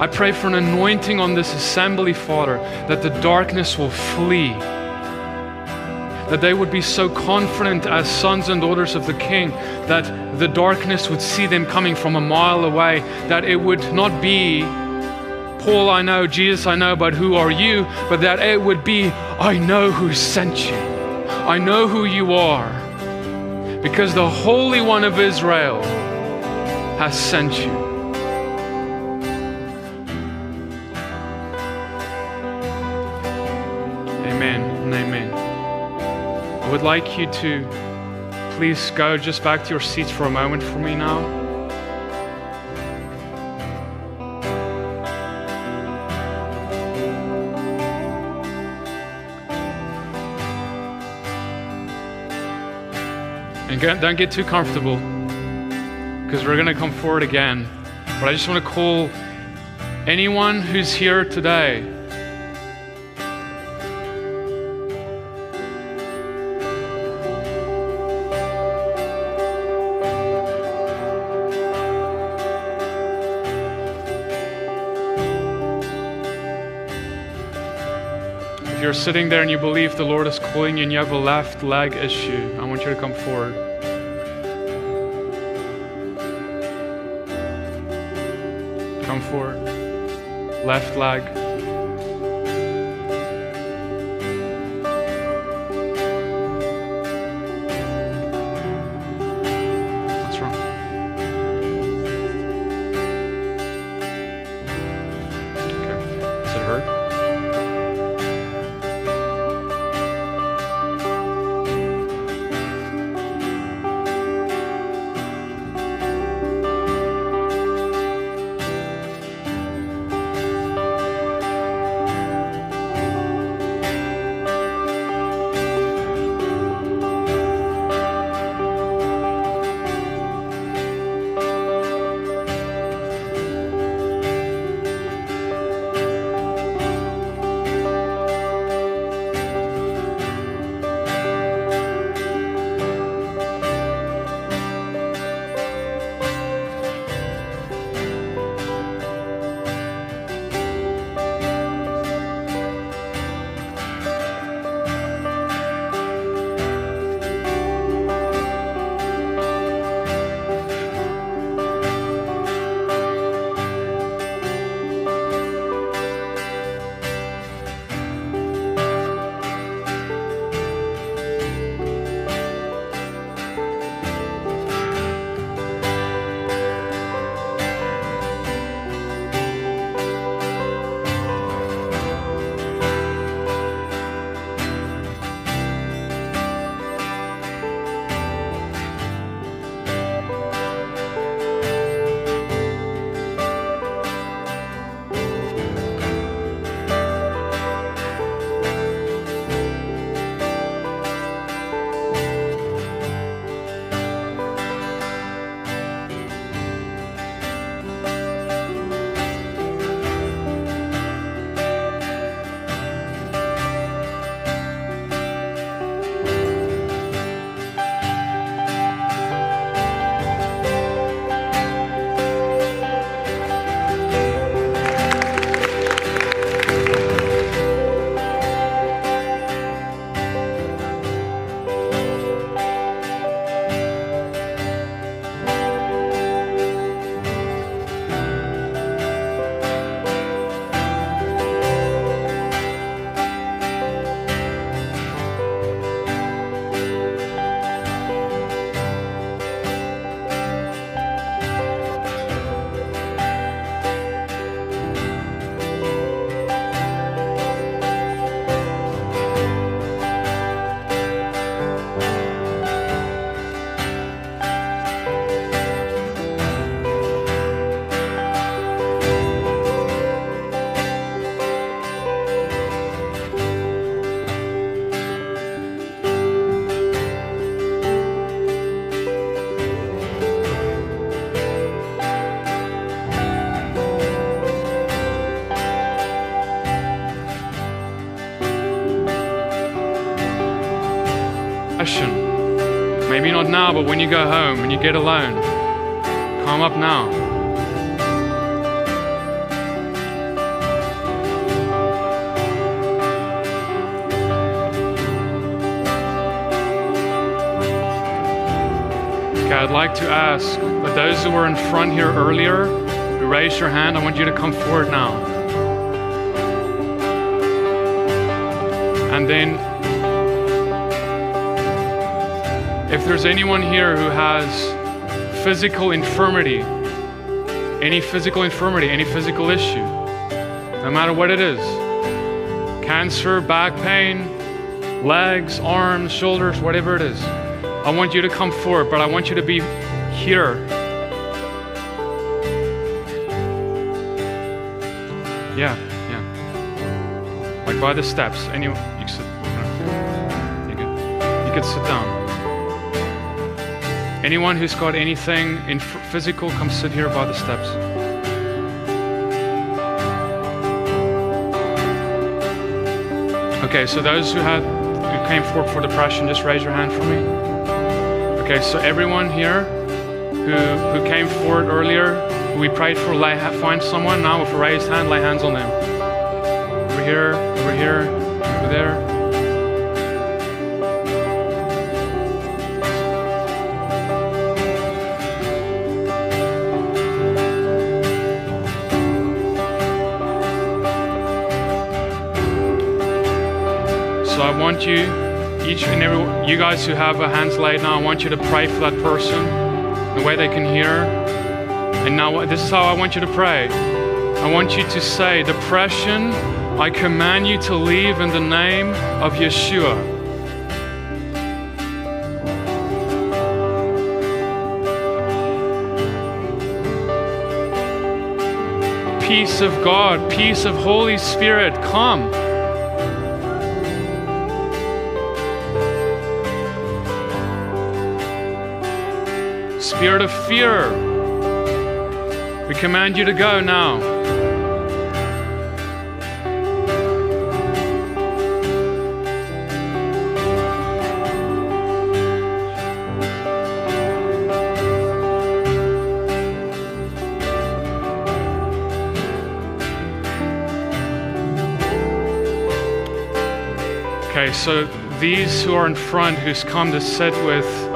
I pray for an anointing on this assembly, Father, that the darkness will flee. That they would be so confident as sons and daughters of the King that the darkness would see them coming from a mile away, that it would not be, Paul, I know, Jesus, I know, but who are you? But that it would be, I know who sent you. I know who you are. Because the Holy One of Israel has sent you. Would like you to please go just back to your seats for a moment for me now. And don't get too comfortable because we're going to come forward again. But I just want to call anyone who's here today. You're sitting there and you believe the Lord is calling you and you have a left leg issue, I want you to come forward. Come forward. Left leg. Now, but when you go home, when you get alone, calm up now. Okay, I'd like to ask that those who were in front here earlier, who raised your hand, I want you to come forward now. And then, if there's anyone here who has physical infirmity, any physical infirmity, any physical issue, no matter what it is cancer, back pain, legs, arms, shoulders, whatever it is. I want you to come forward, but I want you to be here. Yeah, yeah. Like by the steps. Any, you can sit. You can, you can sit down. Anyone who's got anything in physical, come sit here by the steps. Okay, so those who had who came forward for depression, just raise your hand for me. Okay, so everyone here who, who came forward earlier, who we prayed for, lay, find someone now with a raised hand, lay hands on them. Over here, over here, over there. Want you each and every you guys who have a hands laid now, I want you to pray for that person the way they can hear. And now this is how I want you to pray. I want you to say, Depression, I command you to leave in the name of Yeshua. Peace of God, peace of Holy Spirit, come. Spirit of fear, we command you to go now. Okay, so these who are in front, who's come to sit with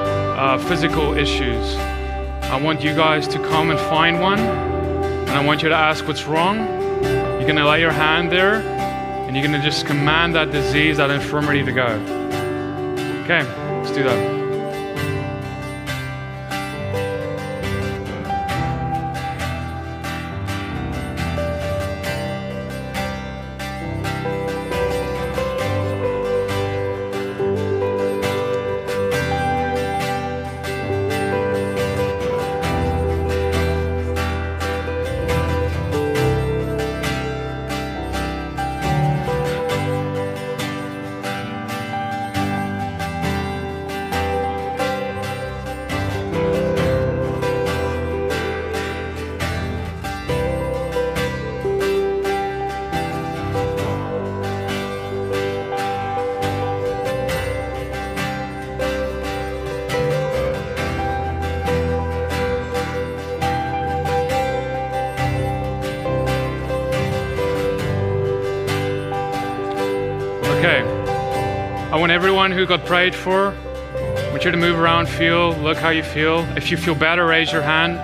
uh, physical issues, I want you guys to come and find one, and I want you to ask what's wrong. You're gonna lay your hand there, and you're gonna just command that disease, that infirmity to go. Okay, let's do that. Who got prayed for, I want you to move around, feel, look how you feel. If you feel better, raise your hand.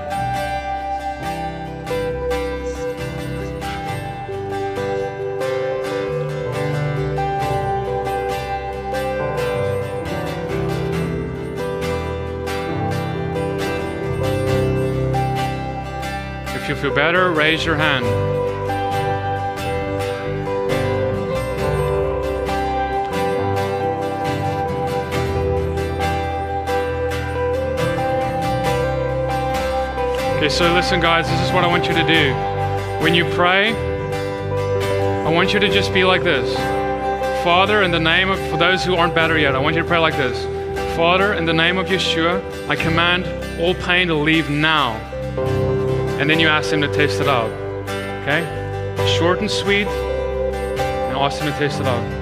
If you feel better, raise your hand. Okay, so listen, guys, this is what I want you to do. When you pray, I want you to just be like this Father, in the name of, for those who aren't better yet, I want you to pray like this Father, in the name of Yeshua, I command all pain to leave now. And then you ask Him to taste it out. Okay? Short and sweet, and ask Him to taste it out.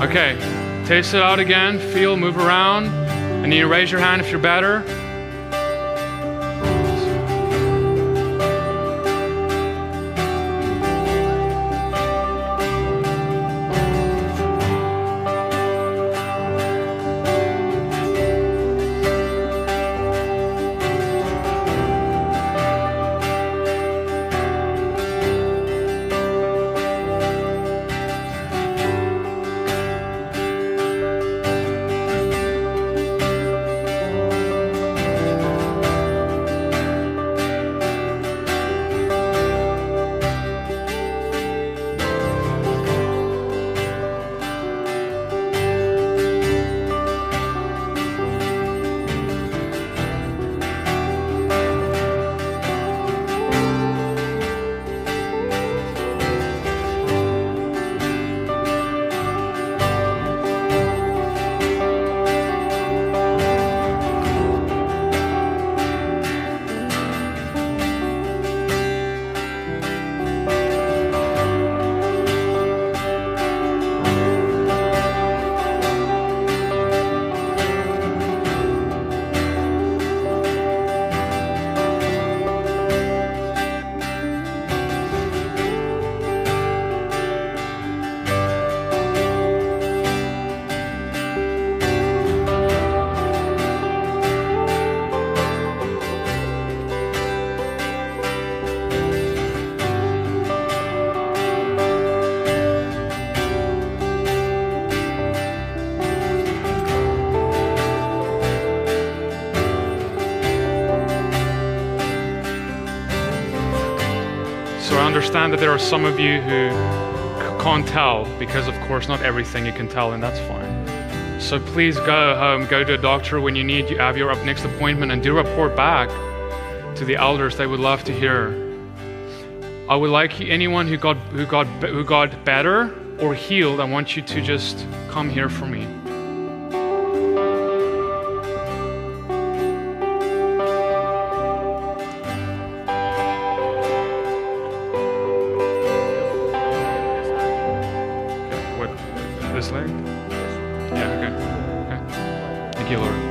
Okay, taste it out again. Feel, move around. And you raise your hand if you're better. That there are some of you who can't tell because, of course, not everything you can tell, and that's fine. So please go home, go to a doctor when you need. You have your up next appointment, and do report back to the elders. They would love to hear. I would like anyone who got who got who got better or healed. I want you to just come here for me. This leg? Yeah, okay. Okay. Thank you, Lord.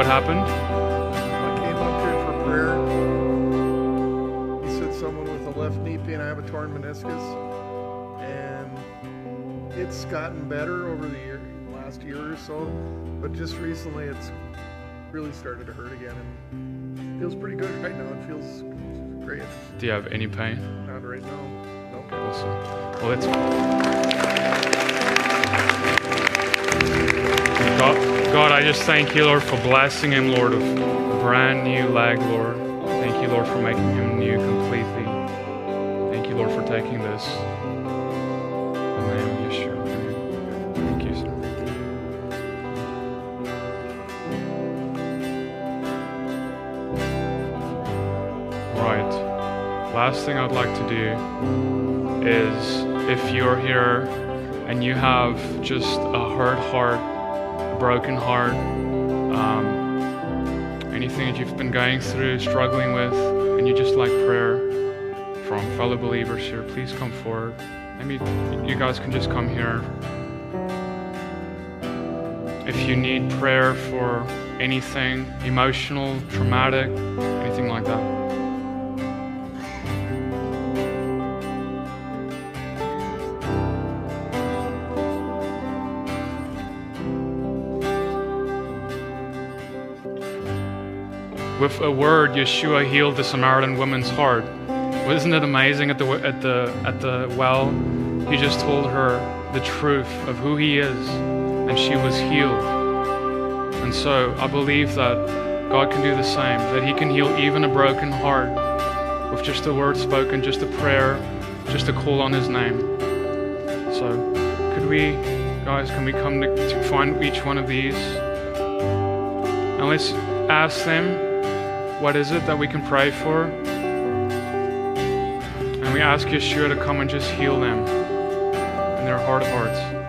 What happened. I came up here for prayer. He said someone with a left knee pain. I have a torn meniscus, and it's gotten better over the year, last year or so, but just recently it's really started to hurt again, and feels pretty good right now. It feels great. Do you have any pain? Not right now. Nope. Awesome. Well, let's. God, God, I just thank you, Lord, for blessing him, Lord, of a brand new leg, Lord. Thank you, Lord, for making him new completely. Thank you, Lord, for taking this. Name Yeshua. Thank you, sir. Right. Last thing I'd like to do is if you're here and you have just a hurt heart, broken heart, um, anything that you've been going through, struggling with, and you just like prayer from fellow believers here, please come forward. Maybe you guys can just come here. If you need prayer for anything emotional, traumatic, With a word, Yeshua healed the Samaritan woman's heart. Wasn't it amazing at the at the at the well? He just told her the truth of who he is, and she was healed. And so I believe that God can do the same, that He can heal even a broken heart with just a word spoken, just a prayer, just a call on His name. So, could we, guys, can we come to, to find each one of these? And let's ask them, what is it that we can pray for? And we ask Yeshua to come and just heal them in their heart of hearts.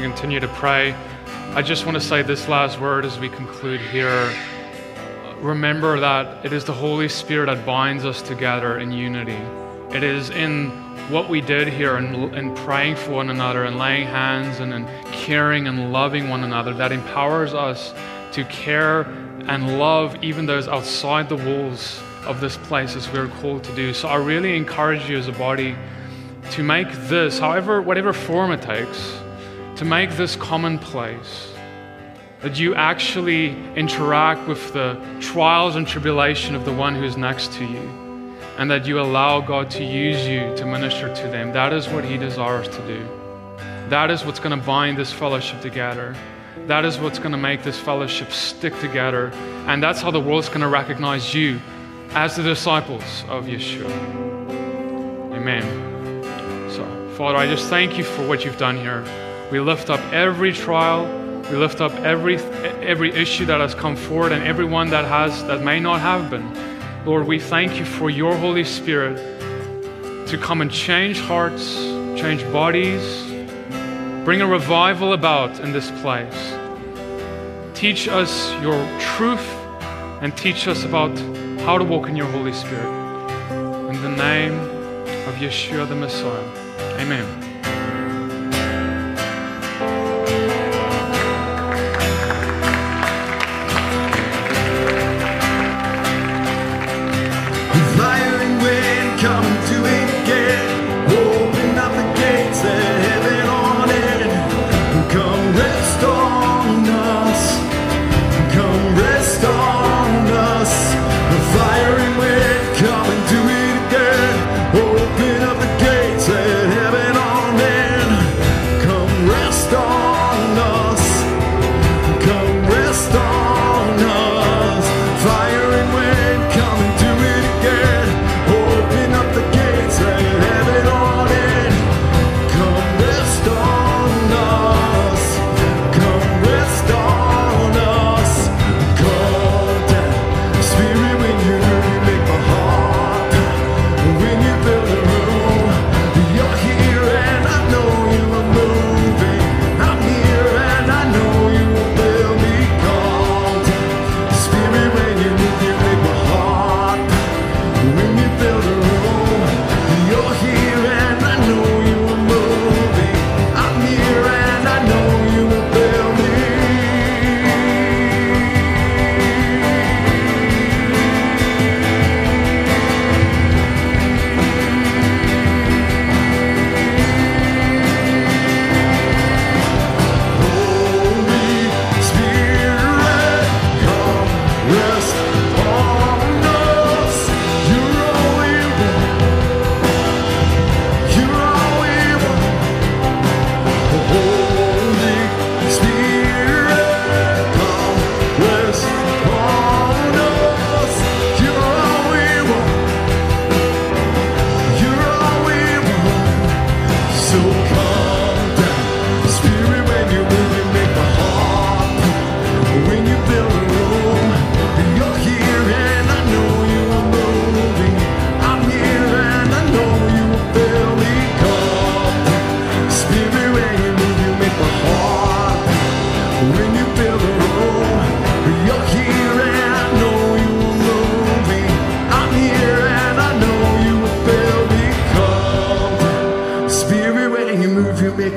continue to pray. I just want to say this last word as we conclude here. Remember that it is the Holy Spirit that binds us together in unity. It is in what we did here and, in praying for one another and laying hands and, and caring and loving one another that empowers us to care and love even those outside the walls of this place as we're called to do. So I really encourage you as a body to make this, however, whatever form it takes, to make this commonplace. That you actually interact with the trials and tribulation of the one who's next to you. And that you allow God to use you to minister to them. That is what He desires to do. That is what's going to bind this fellowship together. That is what's going to make this fellowship stick together. And that's how the world's going to recognize you as the disciples of Yeshua. Amen. So, Father, I just thank you for what you've done here. We lift up every trial. We lift up every every issue that has come forward and everyone that has that may not have been. Lord, we thank you for your Holy Spirit to come and change hearts, change bodies, bring a revival about in this place. Teach us your truth and teach us about how to walk in your Holy Spirit. In the name of Yeshua the Messiah. Amen.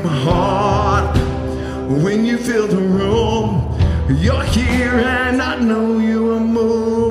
My heart. When you fill the room, you're here and I know you are moving.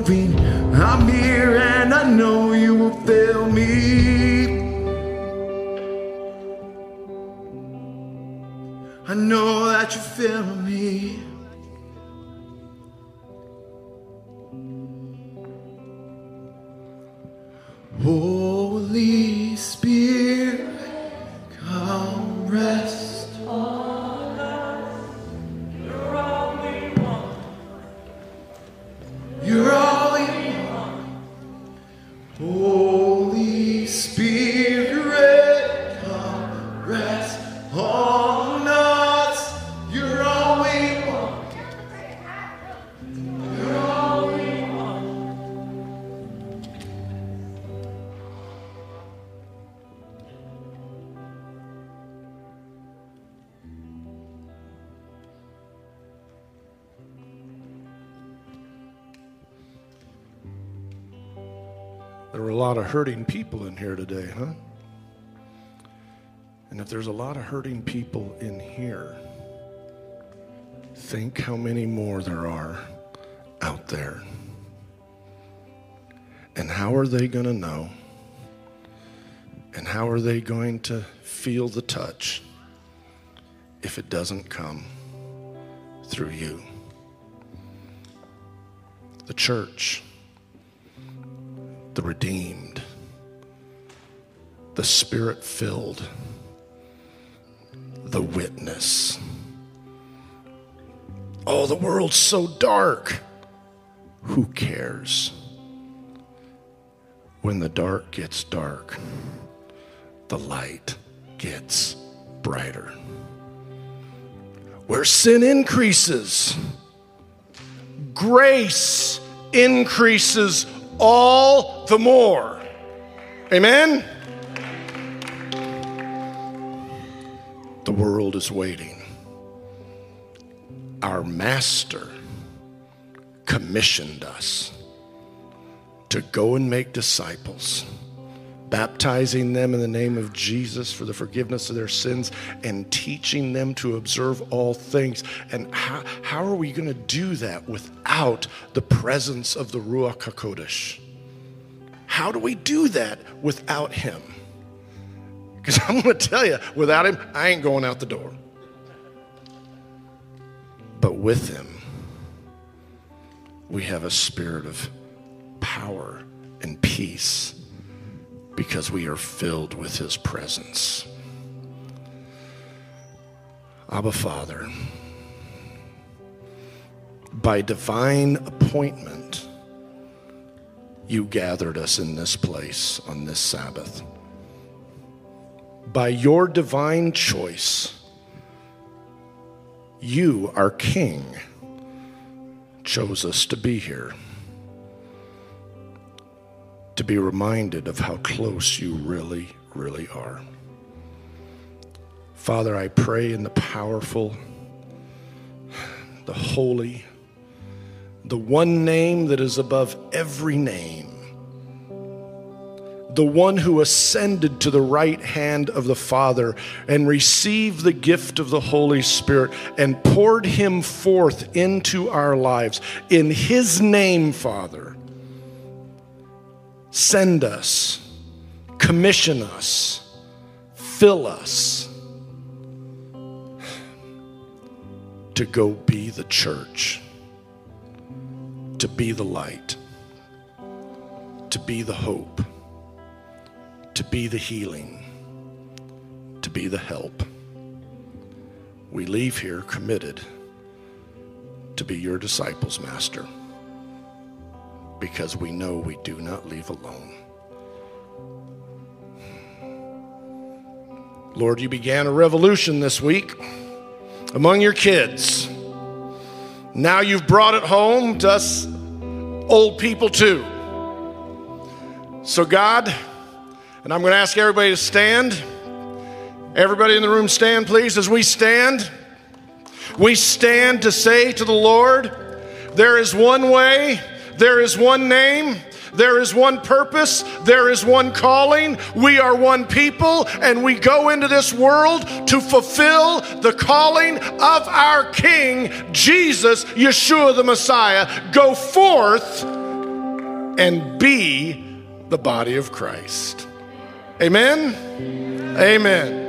Lot of hurting people in here today, huh? And if there's a lot of hurting people in here, think how many more there are out there. And how are they going to know? And how are they going to feel the touch if it doesn't come through you? The church, the redeemed, the spirit filled, the witness. Oh, the world's so dark. Who cares? When the dark gets dark, the light gets brighter. Where sin increases, grace increases all the more. Amen? The world is waiting. Our master commissioned us to go and make disciples, baptizing them in the name of Jesus for the forgiveness of their sins and teaching them to observe all things. And how, how are we going to do that without the presence of the Ruach HaKodesh? How do we do that without Him? Because (laughs) I'm going to tell you, without Him, I ain't going out the door. But with Him, we have a spirit of power and peace because we are filled with His presence. Abba Father, by divine appointment, you gathered us in this place on this Sabbath. By your divine choice, you, our King, chose us to be here, to be reminded of how close you really, really are. Father, I pray in the powerful, the holy, the one name that is above every name, the one who ascended to the right hand of the Father and received the gift of the Holy Spirit and poured him forth into our lives. In his name, Father, send us, commission us, fill us to go be the church, to be the light, to be the hope, to be the healing, to be the help. We leave here committed to be your disciples, Master, because we know we do not leave alone. Lord, you began a revolution this week among your kids. Now you've brought it home to us old people too. So, God, and I'm going to ask everybody to stand. Everybody in the room, stand, please. As we stand, we stand to say to the Lord, There is one way, there is one name, there is one purpose, there is one calling. We are one people, and we go into this world to fulfill the calling of our King, Jesus, Yeshua the Messiah. Go forth and be the body of Christ. Amen. Amen.